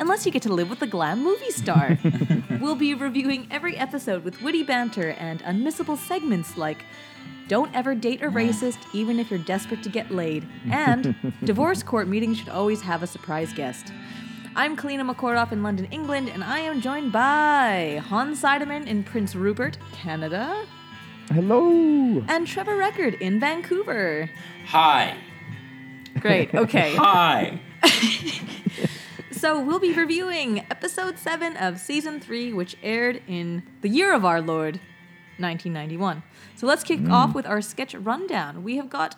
unless you get to live with a glam movie star. we'll be reviewing every episode with witty banter and unmissable segments like Don't ever date a racist, even if you're desperate to get laid, and Divorce court meetings should always have a surprise guest. I'm Kalina McCordoff in London, England, and I am joined by Hans Seidemann in Prince Rupert, Canada, Hello. and Trevor Record in Vancouver. Hi. Great. Okay. Hi. So we'll be reviewing episode 7 of season 3 which aired in the year of our lord 1991. So let's kick off with our sketch rundown. We have got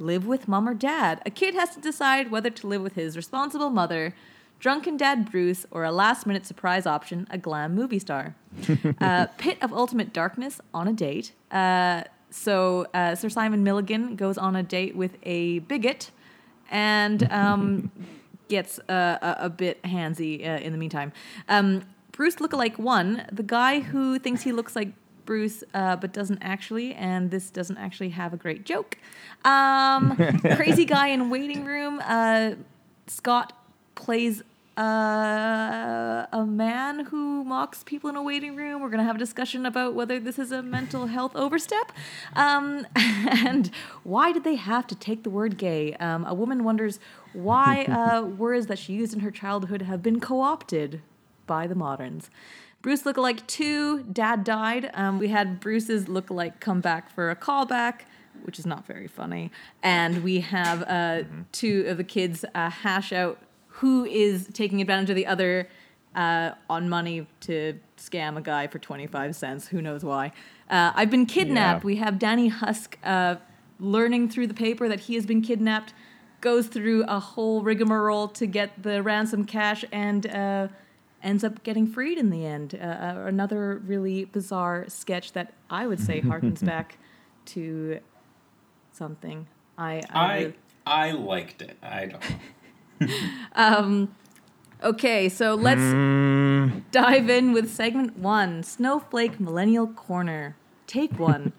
live with mom or dad. A kid has to decide whether to live with his responsible mother, drunken dad Bruce, or a last minute surprise option, a glam movie star. uh, Pit of Ultimate Darkness on a date. Uh, so uh, Sir Simon Milligan goes on a date with a bigot and um, gets uh, a, a bit handsy uh, in the meantime. Um, Bruce lookalike one, the guy who thinks he looks like Bruce uh, but doesn't actually, and this doesn't actually have a great joke. Um, crazy guy in waiting room. Uh, Scott plays uh, a man who mocks people in a waiting room. We're going to have a discussion about whether this is a mental health overstep. Um, and why did they have to take the word gay? Um, a woman wonders why uh, words that she used in her childhood have been co opted by the moderns. Bruce lookalike 2, Dad died. Um, we had Bruce's lookalike come back for a callback, which is not very funny. And we have uh, two of the kids uh, hash out who is taking advantage of the other uh, on money to scam a guy for 25 cents. Who knows why? Uh, I've been kidnapped. Yeah. We have Danny Husk uh, learning through the paper that he has been kidnapped, goes through a whole rigmarole to get the ransom cash, and uh, ends up getting freed in the end. Uh, uh, another really bizarre sketch that I would say harkens back to something. I, I, I really- I liked it. I don't know. Okay, so let's dive in with segment one Snowflake Millennial Corner. Take one.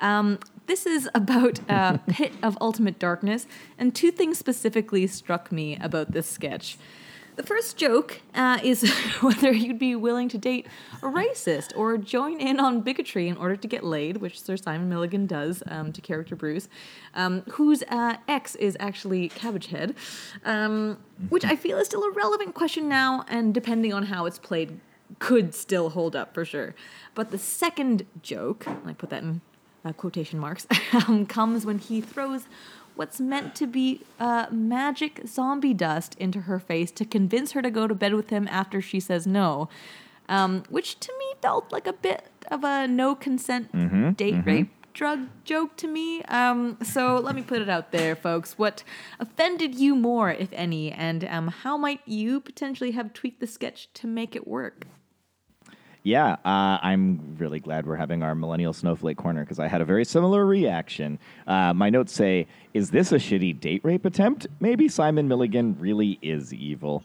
um, this is about uh, Pit of Ultimate Darkness, and two things specifically struck me about this sketch. The first joke uh, is whether you'd be willing to date a racist or join in on bigotry in order to get laid, which Sir Simon Milligan does um, to character Bruce, um, whose uh, ex is actually Cabbage Head, um, which I feel is still a relevant question now, and depending on how it's played, could still hold up for sure. But the second joke, and I put that in uh, quotation marks, um, comes when he throws what's meant to be uh, magic zombie dust into her face to convince her to go to bed with him after she says no. Um, which to me felt like a bit of a no consent date rape drug joke to me. Um, so let me put it out there, folks. What offended you more, if any, and um, how might you potentially have tweaked the sketch to make it work? Yeah, uh, I'm really glad we're having our millennial snowflake corner because I had a very similar reaction. Uh, my notes say, "Is this a shitty date rape attempt? Maybe Simon Milligan really is evil."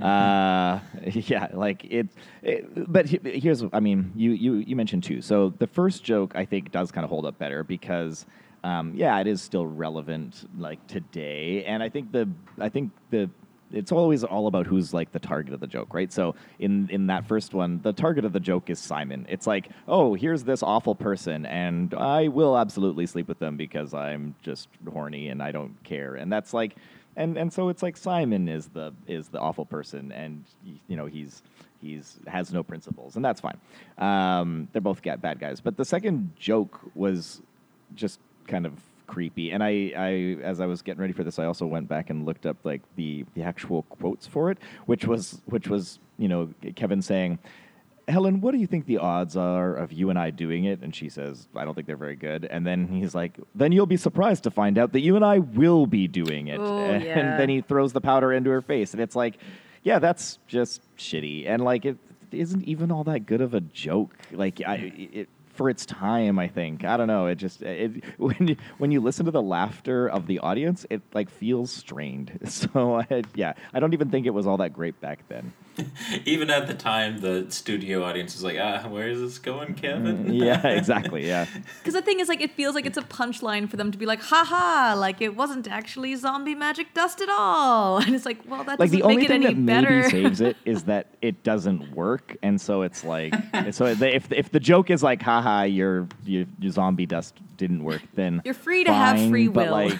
Uh, yeah, like it, it. But he- here's, I mean, you you you mentioned two. So the first joke I think does kind of hold up better because. Um, yeah, it is still relevant like today, and I think the I think the it's always all about who's like the target of the joke, right? So in in that first one, the target of the joke is Simon. It's like, oh, here's this awful person, and I will absolutely sleep with them because I'm just horny and I don't care. And that's like, and and so it's like Simon is the is the awful person, and you know he's he's has no principles, and that's fine. Um, they're both bad guys. But the second joke was just kind of creepy. And I, I, as I was getting ready for this, I also went back and looked up like the the actual quotes for it, which was which was you know Kevin saying. Helen, what do you think the odds are of you and I doing it? And she says, I don't think they're very good. And then he's like, then you'll be surprised to find out that you and I will be doing it. Oh, and yeah. then he throws the powder into her face. And it's like, yeah, that's just shitty, and like it isn't even all that good of a joke. Like I, it, for its time, I think. I don't know. It just it when you, when you listen to the laughter of the audience, it like feels strained. So I, yeah, I don't even think it was all that great back then. Even at the time, the studio audience was like, "Ah, where is this going, Kevin?" yeah, exactly. Yeah. Because the thing is, like, it feels like it's a punchline for them to be like, haha, like it wasn't actually zombie magic dust at all. And it's like, well, that like doesn't the only make it thing any that better. maybe saves it is that it doesn't work, and so it's like so if if the joke is like, haha, your your, your zombie dust didn't work, then You're free to have fine, free But will. like,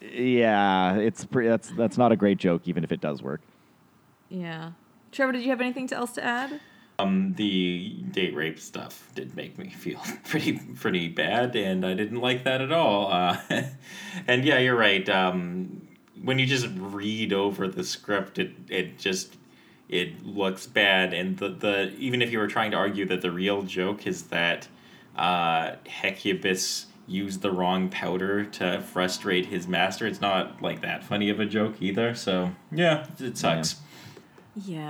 yeah, it's pre- that's that's not a great joke, even if it does work. yeah. Trevor, did you have anything else to add? Um, the date rape stuff did make me feel pretty pretty bad, and I didn't like that at all. Uh, and yeah, you're right. Um, when you just read over the script, it it just it looks bad, and the the even if you were trying to argue that the real joke is that uh, Hecubus used the wrong powder to frustrate his master, it's not like that funny of a joke either. So yeah, it sucks. Yeah.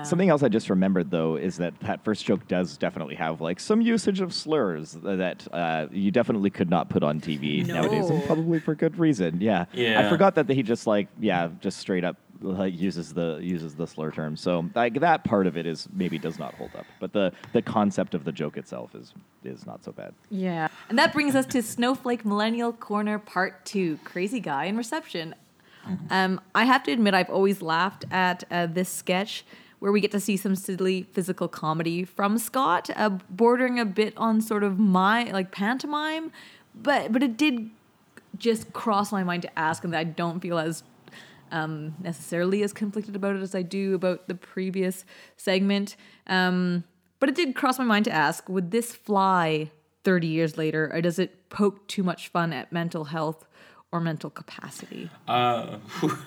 Something else I just remembered though is that that first joke does definitely have like some usage of slurs that uh, you definitely could not put on TV nowadays, and probably for good reason. Yeah, Yeah. I forgot that he just like yeah, just straight up like uses the uses the slur term. So like that part of it is maybe does not hold up, but the the concept of the joke itself is is not so bad. Yeah. And that brings us to Snowflake Millennial Corner Part 2 Crazy Guy in Reception. Um, I have to admit, I've always laughed at uh, this sketch where we get to see some silly physical comedy from Scott, uh, bordering a bit on sort of my like pantomime, but but it did just cross my mind to ask, and I don't feel as um, necessarily as conflicted about it as I do about the previous segment. Um, but it did cross my mind to ask: Would this fly thirty years later, or does it poke too much fun at mental health or mental capacity? Uh,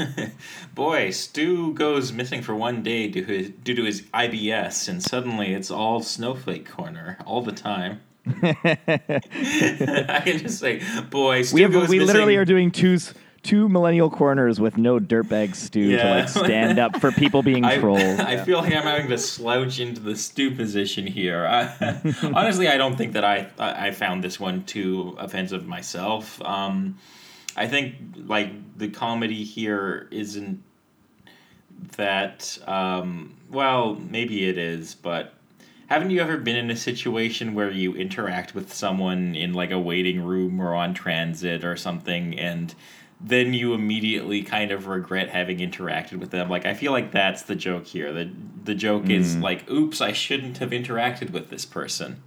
boy, Stu goes missing for one day due to his, due to his IBS, and suddenly it's all snowflake corner all the time. I can just say, boy, Stu We have goes we literally are doing two two millennial corners with no dirtbag Stu to like stand up for people being I, trolled. I Yeah. feel like I'm having to slouch into the Stu position here. I, honestly, I don't think that I I found this one too offensive myself. Um, I think like the comedy here isn't that um, well, maybe it is, but haven't you ever been in a situation where you interact with someone in like a waiting room or on transit or something and then you immediately kind of regret having interacted with them. Like I feel like that's the joke here. The the joke is like, oops, I shouldn't have interacted with this person.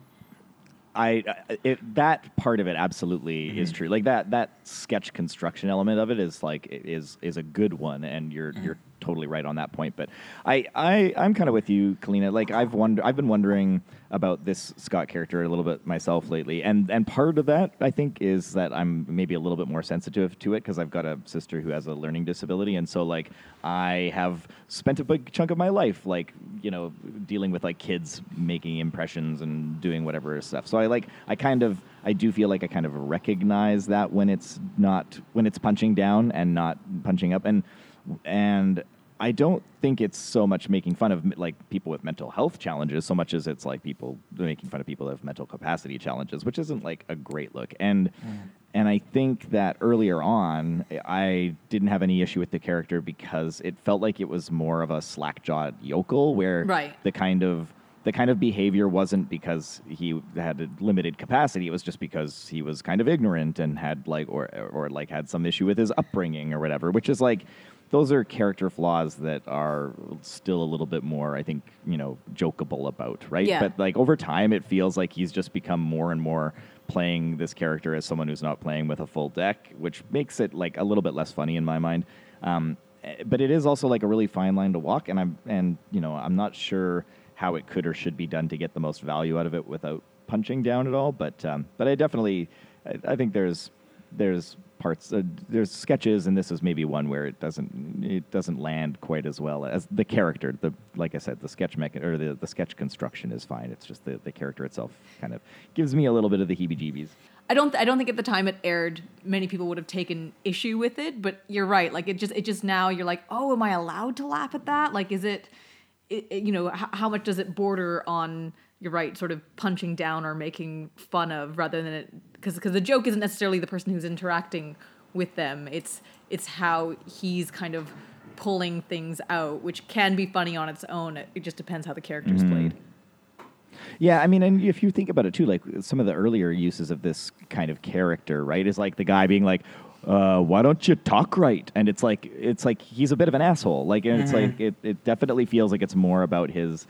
I it, that part of it absolutely is mm-hmm. true. Like that that sketch construction element of it is like is is a good one, and you're mm-hmm. you're totally right on that point. But I I I'm kind of with you, Kalina. Like I've wonder I've been wondering about this Scott character a little bit myself lately, and and part of that I think is that I'm maybe a little bit more sensitive to it because I've got a sister who has a learning disability, and so like I have spent a big chunk of my life like you know dealing with like kids making impressions and doing whatever stuff. So I like I kind of I do feel like I kind of recognize that when it's not when it's punching down and not punching up and and I don't think it's so much making fun of like people with mental health challenges so much as it's like people making fun of people that have mental capacity challenges, which isn't like a great look. And mm. and I think that earlier on I didn't have any issue with the character because it felt like it was more of a slack-jawed yokel where Right. the kind of the kind of behavior wasn't because he had a limited capacity. It was just because he was kind of ignorant and had like or or like had some issue with his upbringing or whatever. Which is like those are character flaws that are still a little bit more, I think, you know, jokeable about, right? Yeah. But like over time, it feels like he's just become more and more playing this character as someone who's not playing with a full deck, which makes it like a little bit less funny in my mind. Um, eh, but it is also like a really fine line to walk, and I'm and you know I'm not sure how it could or should be done to get the most value out of it without punching down at all. But um, but I definitely I, I think there's there's parts uh, there's sketches and this is maybe one where it doesn't it doesn't land quite as well as the character the like I said the sketch mecha- or the, the sketch construction is fine it's just the, the character itself kind of gives me a little bit of the heebie-jeebies I don't I don't think at the time it aired many people would have taken issue with it, but you're right. Like it just it just now you're like, "Oh, am I allowed to laugh at that? Like is it, it, it- you know, how, how much does it border on you're right, sort of punching down or making fun of rather than it because because the joke isn't necessarily the person who's interacting with them. It's it's how he's kind of pulling things out, which can be funny on its own. It, it just depends how the character's played. Yeah, I mean, and if you think about it too, like some of the earlier uses of this kind of character, right, is like the guy being like, uh, "Why don't you talk right?" And it's like it's like he's a bit of an asshole. Like, and it's like it, it definitely feels like it's more about his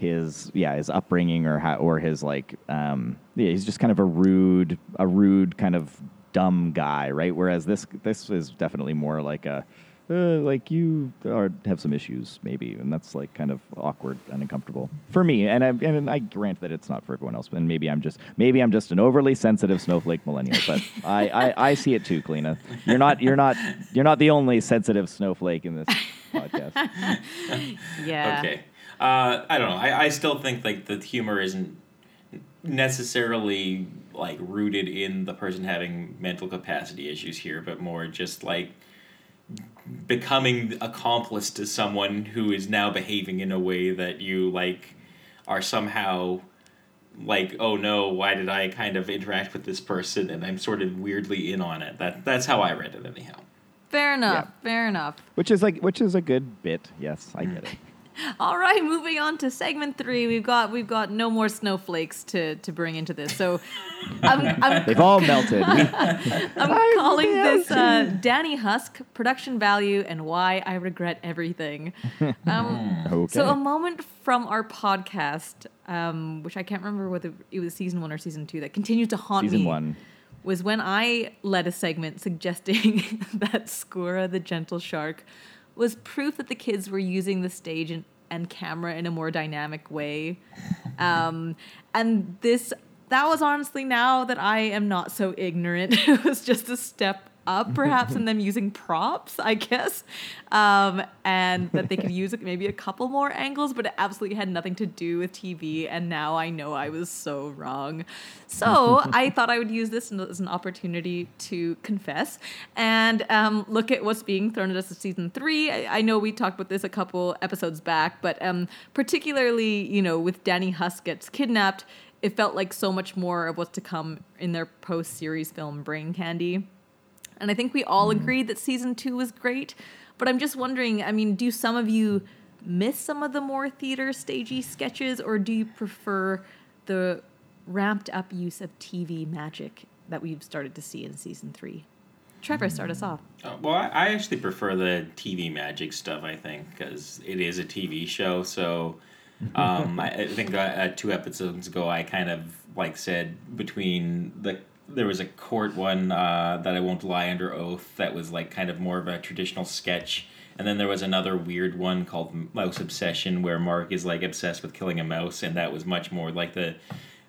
his yeah his upbringing or how or his like um yeah he's just kind of a rude a rude kind of dumb guy, right? Whereas this this is definitely more like a uh, like you are have some issues maybe, and that's like kind of awkward and uncomfortable for me. And I and I grant that it's not for everyone else, and maybe I'm just maybe I'm just an overly sensitive snowflake millennial, but I, I I see it too, Kalina. You're not you're not you're not the only sensitive snowflake in this podcast. Yeah. Okay. Uh, I don't know. I, I still think like the humor isn't necessarily like rooted in the person having mental capacity issues here, but more just like becoming accomplice to someone who is now behaving in a way that you like are somehow like oh no why did i kind of interact with this person and i'm sort of weirdly in on it that that's how i read it anyhow Fair enough. Yeah. Fair enough. Which is like which is a good bit. Yes, I get it. All right, moving on to segment three. We've got we've got no more snowflakes to to bring into this. So I'm I'm, They've all melted. I'm calling this uh, Danny Husk production value and why I regret everything. Um, okay. So a moment from our podcast, um, which I can't remember whether it was season one or season two, that continues to haunt Season me. one. was when I led a segment suggesting that Skura the Gentle Shark was proof that the kids were using the stage and, and camera in a more dynamic way. Um, and this, that was honestly now that I am not so ignorant, it was just a step up perhaps in them using props, I guess. Um, and that they could use maybe a couple more angles, but it absolutely had nothing to do with TV. And now I know I was so wrong. So I thought I would use this as an opportunity to confess and um, look at what's being thrown at us in season three. I, I know we talked about this a couple episodes back, but um, particularly, you know, with Danny Husk gets kidnapped, it felt like so much more of what's to come in their post series film Brain Candy. And I think we all agreed that season two was great. But I'm just wondering I mean, do some of you miss some of the more theater stagey sketches, or do you prefer the ramped up use of TV magic that we've started to see in season three? Trevor, start us off. Uh, well, I, I actually prefer the TV magic stuff. I think because it is a TV show. So, um, I, I think uh, uh, two episodes ago, I kind of like said between the there was a court one uh, that I won't lie under oath that was like kind of more of a traditional sketch. And then there was another weird one called Mouse Obsession, where Mark is like obsessed with killing a mouse, and that was much more like the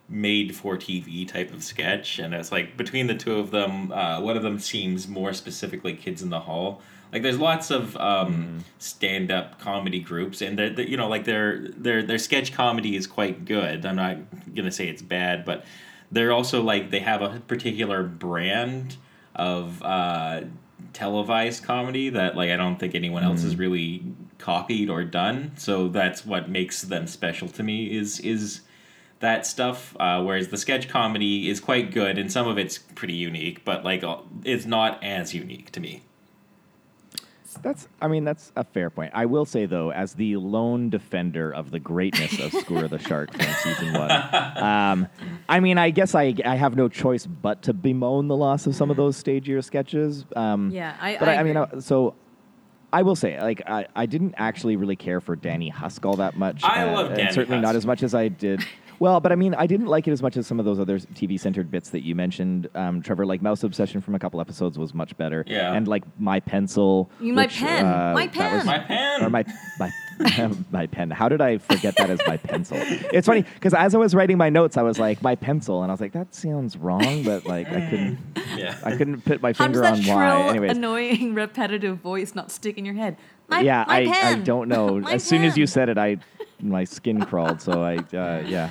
made for TV type of sketch. And it's like between the two of them, uh, one of them seems more specifically Kids in the Hall. Like there's lots of um, stand up comedy groups, and they're, they're- you know like their their their sketch comedy is quite good. I'm not gonna say it's bad, but they're also like they have a particular brand of uh, televised comedy that like I don't think anyone else has really copied or done. So that's what makes them special to me is is that stuff. Uh, whereas the sketch comedy is quite good and some of it's pretty unique, but like uh, it's not as unique to me. That's, I mean, that's a fair point. I will say though, as the lone defender of the greatness of Skura the Shark from season one, um, I mean, I guess I, I have no choice but to bemoan the loss of some of those stagier sketches. Um, Yeah, I- but I I, I mean, agree. uh, so I will say, like, I, I didn't actually really care for Danny Husk all that much. I uh, love and Danny certainly not as much as I did. Well, but I mean, I didn't like it as much as some of those other TV centered bits that you mentioned, um, Trevor. Like Mouse Obsession from a couple episodes was much better. Yeah. And like My Pencil. You- My which, Pen. uh, My that was- Pen. My pen. or my my my pen. How did I forget that as my pencil? It's funny because as I was writing my notes, I was like my pencil, and I was like that sounds wrong, but like I couldn't yeah. I couldn't put my How does finger that on shrill, why. Anyways, annoying, repetitive voice not stick in your head? My, yeah, my I, I don't know. My as soon as you said it, I my skin crawled. So I uh, yeah.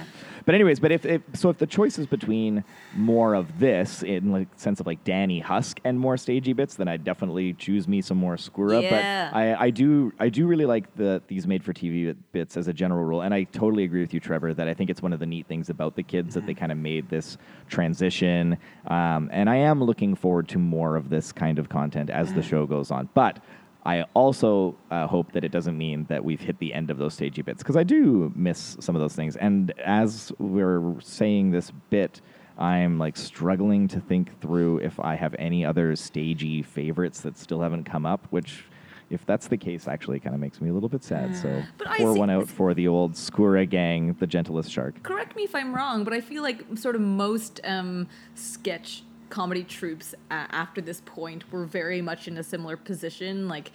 But anyways, but if, if so, if the choice is between more of this in like sense of like Danny Husk and more stagey bits, then I'd definitely choose me some more Skura. Yeah. But I, I do I do really like the these made for TV bits as a general rule, and I totally agree with you, Trevor, that I think it's one of the neat things about the kids that they kind of made this transition. Um, and I am looking forward to more of this kind of content as the show goes on, but. I also uh, hope that it doesn't mean that we've hit the end of those stagey bits because I do miss some of those things. And as we're saying this bit, I'm like struggling to think through if I have any other stagey favorites that still haven't come up, which. If that's the case, actually, kind of makes me a little bit sad. So But pour one out for the old Skura gang, the gentlest shark. correct me if I'm wrong, but I feel like sort of most um, sketch comedy troops after this point were very much in a similar position, like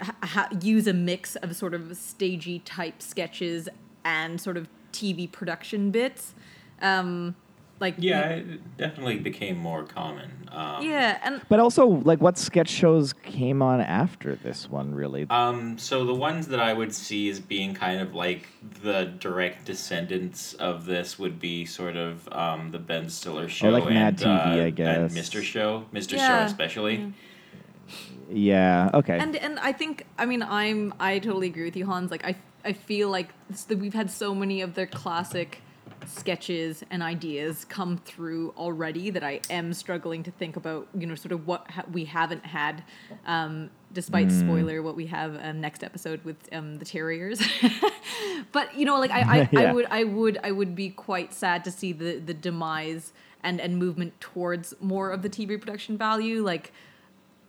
ha- use a mix of sort of stagey type sketches and sort of TV production bits. Um, like Yeah, it definitely became more common. Um, yeah, and But also, like, what sketch shows came on after this one, really? Um, so the ones that I would see as being kind of like the direct descendants of this would be sort of um, the Ben Stiller show, like Mad and, TV, uh, I and guess. Mr. Show, Mr. Yeah. Show especially. yeah, okay. and and I think I mean I'm I totally agree with you Hans like I I feel like this, that we've had so many of their classic sketches and ideas come through already that I am struggling to think about you know sort of what ha- we haven't had um despite spoiler what we have um, next episode with um the terriers. But you know like I I, Yeah. I would I would I would be quite sad to see the the demise and and movement towards more of the TV production value. Like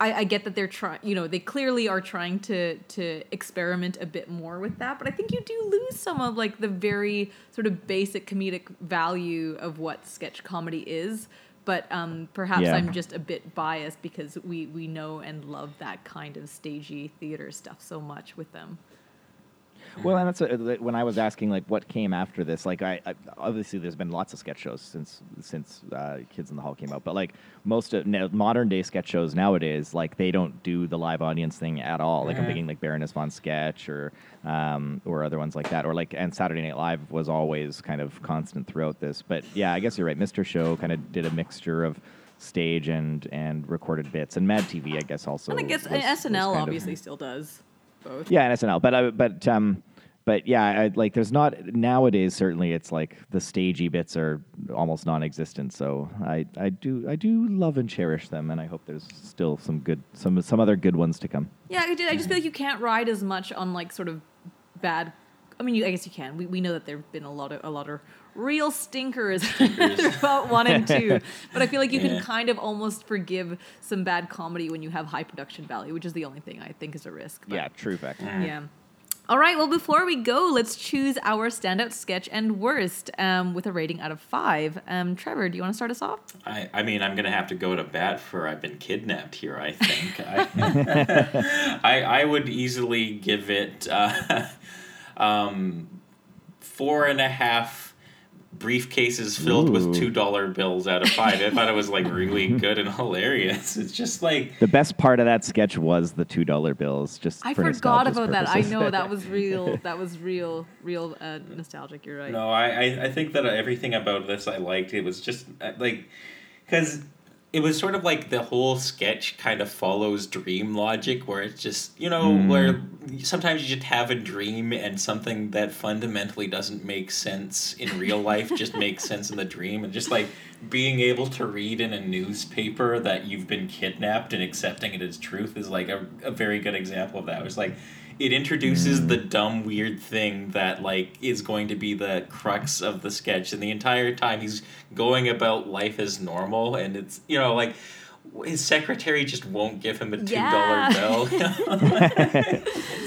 I, I get that they're trying, you know, they clearly are trying to to experiment a bit more with that, but I think you do lose some of like the very sort of basic comedic value of what sketch comedy is. But um, perhaps Yeah. I'm just a bit biased because we we know and love that kind of stagey theater stuff so much with them. Well, and that's a, when I was asking like what came after this. Like, I, I obviously there's been lots of sketch shows since since uh, Kids in the Hall came out, but like most of, no, modern day sketch shows nowadays, like they don't do the live audience thing at all. Like I'm thinking like Baroness von Sketch or um, or other ones like that, or like and Saturday Night Live was always kind of constant throughout this. But yeah, I guess you're right. Mr. Show kind of did a mixture of stage and and recorded bits, and Mad TV, I guess also. and I guess was- SNL kind of- obviously still does both. yeah, and SNL. But I, but um, but yeah, I, like there's not nowadays. Certainly, it's like the stagey bits are almost non-existent. So I, I do I do love and cherish them, and I hope there's still some good some some other good ones to come. Yeah, I, did, I just feel like you can't ride as much on like sort of bad. I mean, you, I guess you can. We, we know that there've been a lot of a lot of real stinkers throughout one and two, but I feel like you can kind of almost forgive some bad comedy when you have high production value, which is the only thing I think is a risk. But Yeah, true fact. yeah. All right. Well, before we go, let's choose our standout sketch and worst um, with a rating out of five. Um, Trevor, do you want to start us off? I, I mean, I'm gonna have to go to bat for I've been kidnapped here. I think I, I, I would easily give it uh, um, four and a half briefcases filled Ooh. with two dollar bills out of five. I thought it was like really good and hilarious. It's just like The best part of that sketch was the two dollar bills. Just I for forgot nostalgia's about that. I know that was real. That was real, real uh, nostalgic. You're right. No, I, I, I think that everything about this I liked. It was just uh, like, because it was sort of like the whole sketch kind of follows dream logic, where it's just, you know, hmm. where sometimes you just have a dream and something that fundamentally doesn't make sense in real life just makes sense in the dream. And just like being able to read in a newspaper that you've been kidnapped and accepting it as truth is like a, a very good example of that. It was like, it introduces the mm. dumb weird thing that like is going to be the crux of the sketch and the entire time he's going about life as normal and it's you know like his secretary just won't give him a two dollar Yeah. bill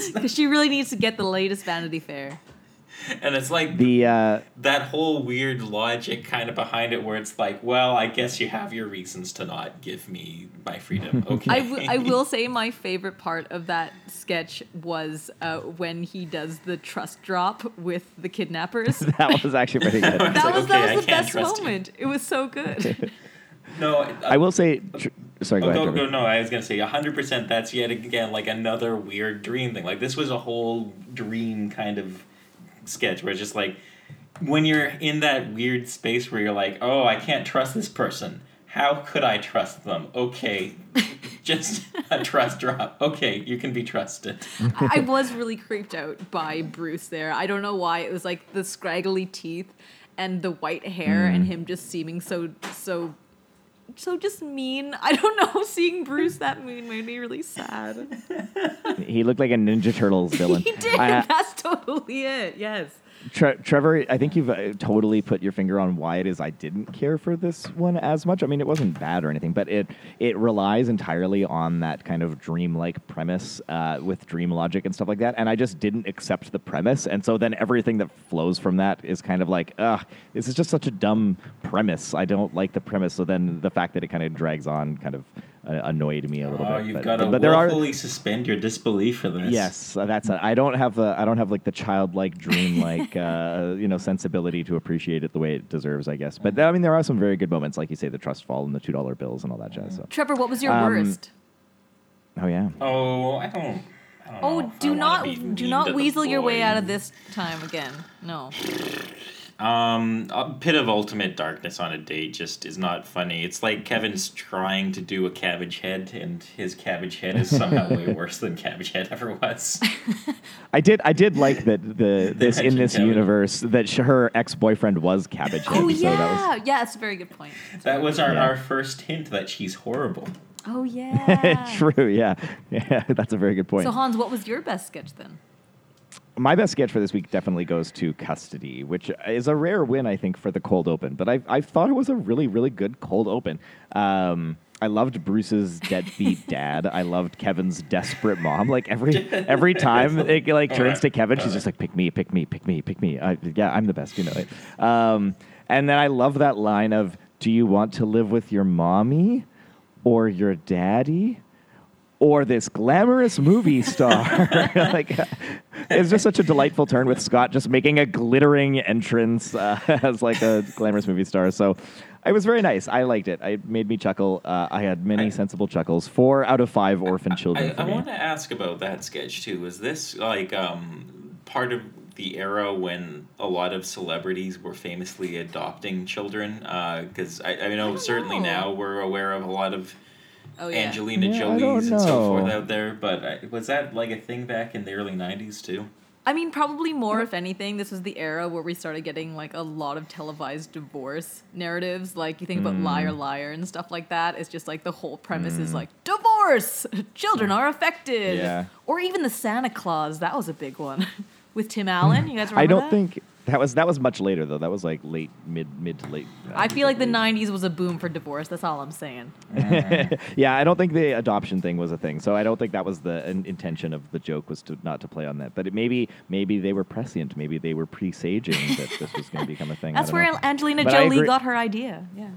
Because she really needs to get the latest Vanity Fair. And it's like The uh, that whole weird logic kind of behind it where it's like well i guess you have your reasons to not give me my freedom okay I, w- I will say my favorite part of that sketch was uh, when he does the trust drop with the kidnappers. that was actually pretty good. that like, was okay, that was the best trust you. moment. It was so good. no I will say. Tr- sorry, go Oh, ahead. no, Trevor. no, no, I was gonna say hundred percent. That's yet again like another weird dream thing. Like this was a whole dream kind of sketch where it's just like when you're in that weird space where you're like, oh, I can't trust this person. How could I trust them? Okay, just a trust drop. Okay, you can be trusted. I was really creeped out by Bruce there. I don't know why. It was like the scraggly teeth and the white hair and hmm. him just seeming so so so just mean. I don't know. Seeing Bruce that mean made me really sad. He looked like a Ninja Turtles villain. He did. I- That's totally it. Yes. Tre- Trevor, I think you've uh, totally put your finger on why it is I didn't care for this one as much. I mean, it wasn't bad or anything, but it it relies entirely on that kind of dreamlike premise uh, with dream logic and stuff like that, and I just didn't accept the premise, and so then everything that flows from that is kind of like, ugh, this is just such a dumb premise. I don't like the premise. So then the fact that it kind of drags on kind of annoyed me a little Oh, bit. you've but, got to but there are willfully suspend your disbelief for this. Yes, uh, that's. I I don't have the. I don't have like the childlike, dreamlike, uh, you know, sensibility to appreciate it the way it deserves. I guess. But I mean, there are some very good moments, like you say, the trust fall and the two dollar bills and all that jazz. So. Trevor, what was your Um, worst? Oh yeah. Oh, I don't. I don't Oh, if do wanna not do mean to not weasel your way out of this time again. No. Um, a pit of ultimate darkness on a date just is not funny. It's like Kevin's trying to do a cabbage head, and his cabbage head is somehow way worse than cabbage head ever was. I did. I did like that the this in this Kevin. universe that sh- her ex boyfriend was Cabbage Head. Oh so yeah, that was, yeah. That's a very good point. That was our, Yeah. our first hint that she's horrible. Oh yeah. True. Yeah. Yeah. That's a very good point. So Hans, what was your best sketch then? My best sketch for this week definitely goes to Custody, which is a rare win, I think, for the cold open. But I, I thought it was a really, really good cold open. Um, I loved Bruce's deadbeat dad. I loved Kevin's desperate mom. Like every every time it like turns to Kevin, she's just like, "Pick me, pick me, pick me, pick me." I, yeah, I'm the best, you know. it. Um, and then I love that line of, "Do you want to live with your mommy or your daddy?" Or this glamorous movie star. like, it's just such a delightful turn with Scott just making a glittering entrance uh, as like a glamorous movie star. So it was very nice. I liked it. It made me chuckle. Uh, I had many I- sensible chuckles. Four out of five orphan children I, I want to ask about that sketch too. Was this like um, part of the era when a lot of celebrities were famously adopting children? Because I, I know certainly know. now we're aware of a lot of Oh yeah. Angelina Yeah, Jolie's and so forth out there. But I, was that like a thing back in the early '90s too? I mean, probably more, if anything. This was the era where we started getting like a lot of televised divorce narratives. Like you think about mm. Liar Liar and stuff like that. It's just like the whole premise is mm. like divorce, children mm. are affected, Yeah. or even the Santa Claus. That was a big one with Tim Allen. You guys remember that? I don't that? think that was that was much later though. That was like late mid mid to late. I feel like the '90s was a boom for divorce. That's all I'm saying. yeah, I don't think the adoption thing was a thing. So I don't think that was the in- intention of the joke was to not to play on that. But it maybe maybe they were prescient. Maybe they were presaging that this was going to become a thing. That's where know. Angelina But Jolie got her idea. Yeah.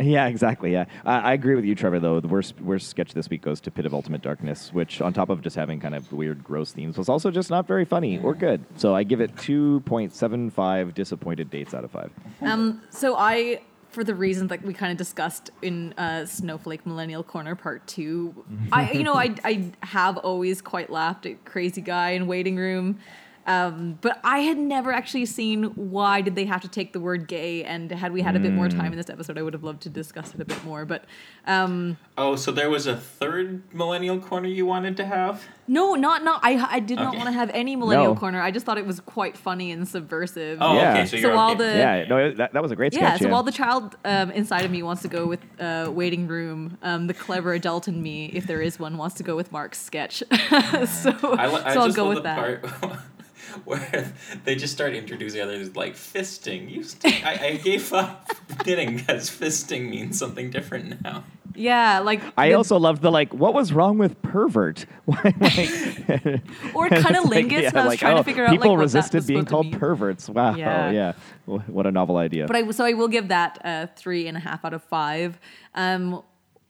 Yeah, exactly. Yeah, uh, I agree with you, Trevor. Though the worst worst sketch this week goes to Pit of Ultimate Darkness, which on top of just having kind of weird, gross themes, was also just not very funny or good. So I give it two point seven five disappointed dates out of five. Um, so I, for the reasons that we kind of discussed in uh, Snowflake Millennial Corner Part Two, I, you know, I, I have always quite laughed at Crazy Guy in Waiting Room, um, but I had never actually seen why did they have to take the word gay, and had we had a bit more time in this episode, I would have loved to discuss it a bit more. But um, Oh, so there was a third millennial corner you wanted to have? no, not not. I I did not want to have any Millennial No. Corner. I just thought it was quite funny and subversive. Oh, Yeah. okay. So So you're while okay. the- Yeah, no, that, that was a great Yeah, sketch. so while the child um, inside of me wants to go with uh, waiting room, um, the clever adult in me, if there is one, wants to go with Mark's sketch. so I, I so I'll go with the that. part where they just start introducing others like fisting. You st- I, I gave up knitting because fisting means something different now. Yeah, like I the- also loved the like, what was wrong with pervert? Like, or it's cunnilingus. like, yeah, and I was like, trying oh, to figure out people like what that resisted was being called perverts. Wow, Yeah. yeah, what a novel idea. But I so I will give that a three and a half out of five. Um,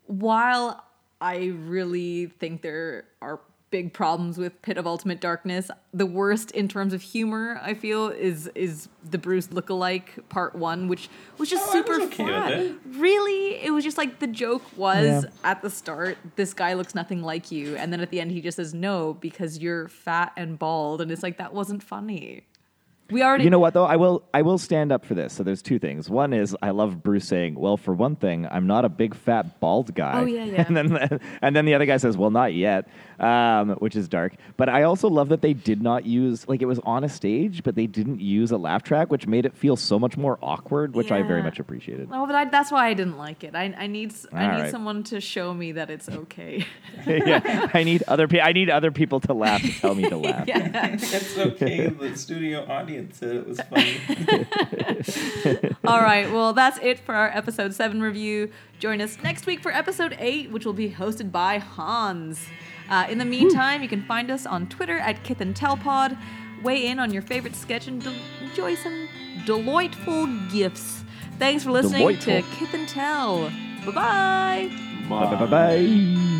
while I really think there are big problems with Pit of Ultimate Darkness, the worst in terms of humor I feel is is the Bruce lookalike part one, which was just Oh, super was okay fun. it. Really, it was just like the joke was Yeah. at the start, this guy looks nothing like you, and then at the end he just says no because you're fat and bald, and it's like that wasn't funny. We already. You know what though? I will I will stand up for this. So there's two things. One is I love Bruce saying, "Well, for one thing, I'm not a big fat bald guy." Oh, yeah, yeah. And then and then the other guy says, "Well, not yet," um, which is dark. But I also love that they did not use like it was on a stage, but they didn't use a laugh track, which made it feel so much more awkward, which I very much appreciated. Oh, but I, that's why I didn't like it. I, I need s- I All need right. someone to show me that it's okay. yeah, I need other pe- I need other people to laugh to tell me to laugh. yeah, It's okay. The studio audience said it was funny. All right, well, that's it for our episode 7 review. Join us next week for episode 8, which will be hosted by Hans. Uh, in the meantime, you can find us on Twitter at Kith and Telpod. Weigh in on your favorite sketch and del- enjoy some delightful gifts. Thanks for listening to Kith and Tell. Bye bye. bye. Bye bye bye.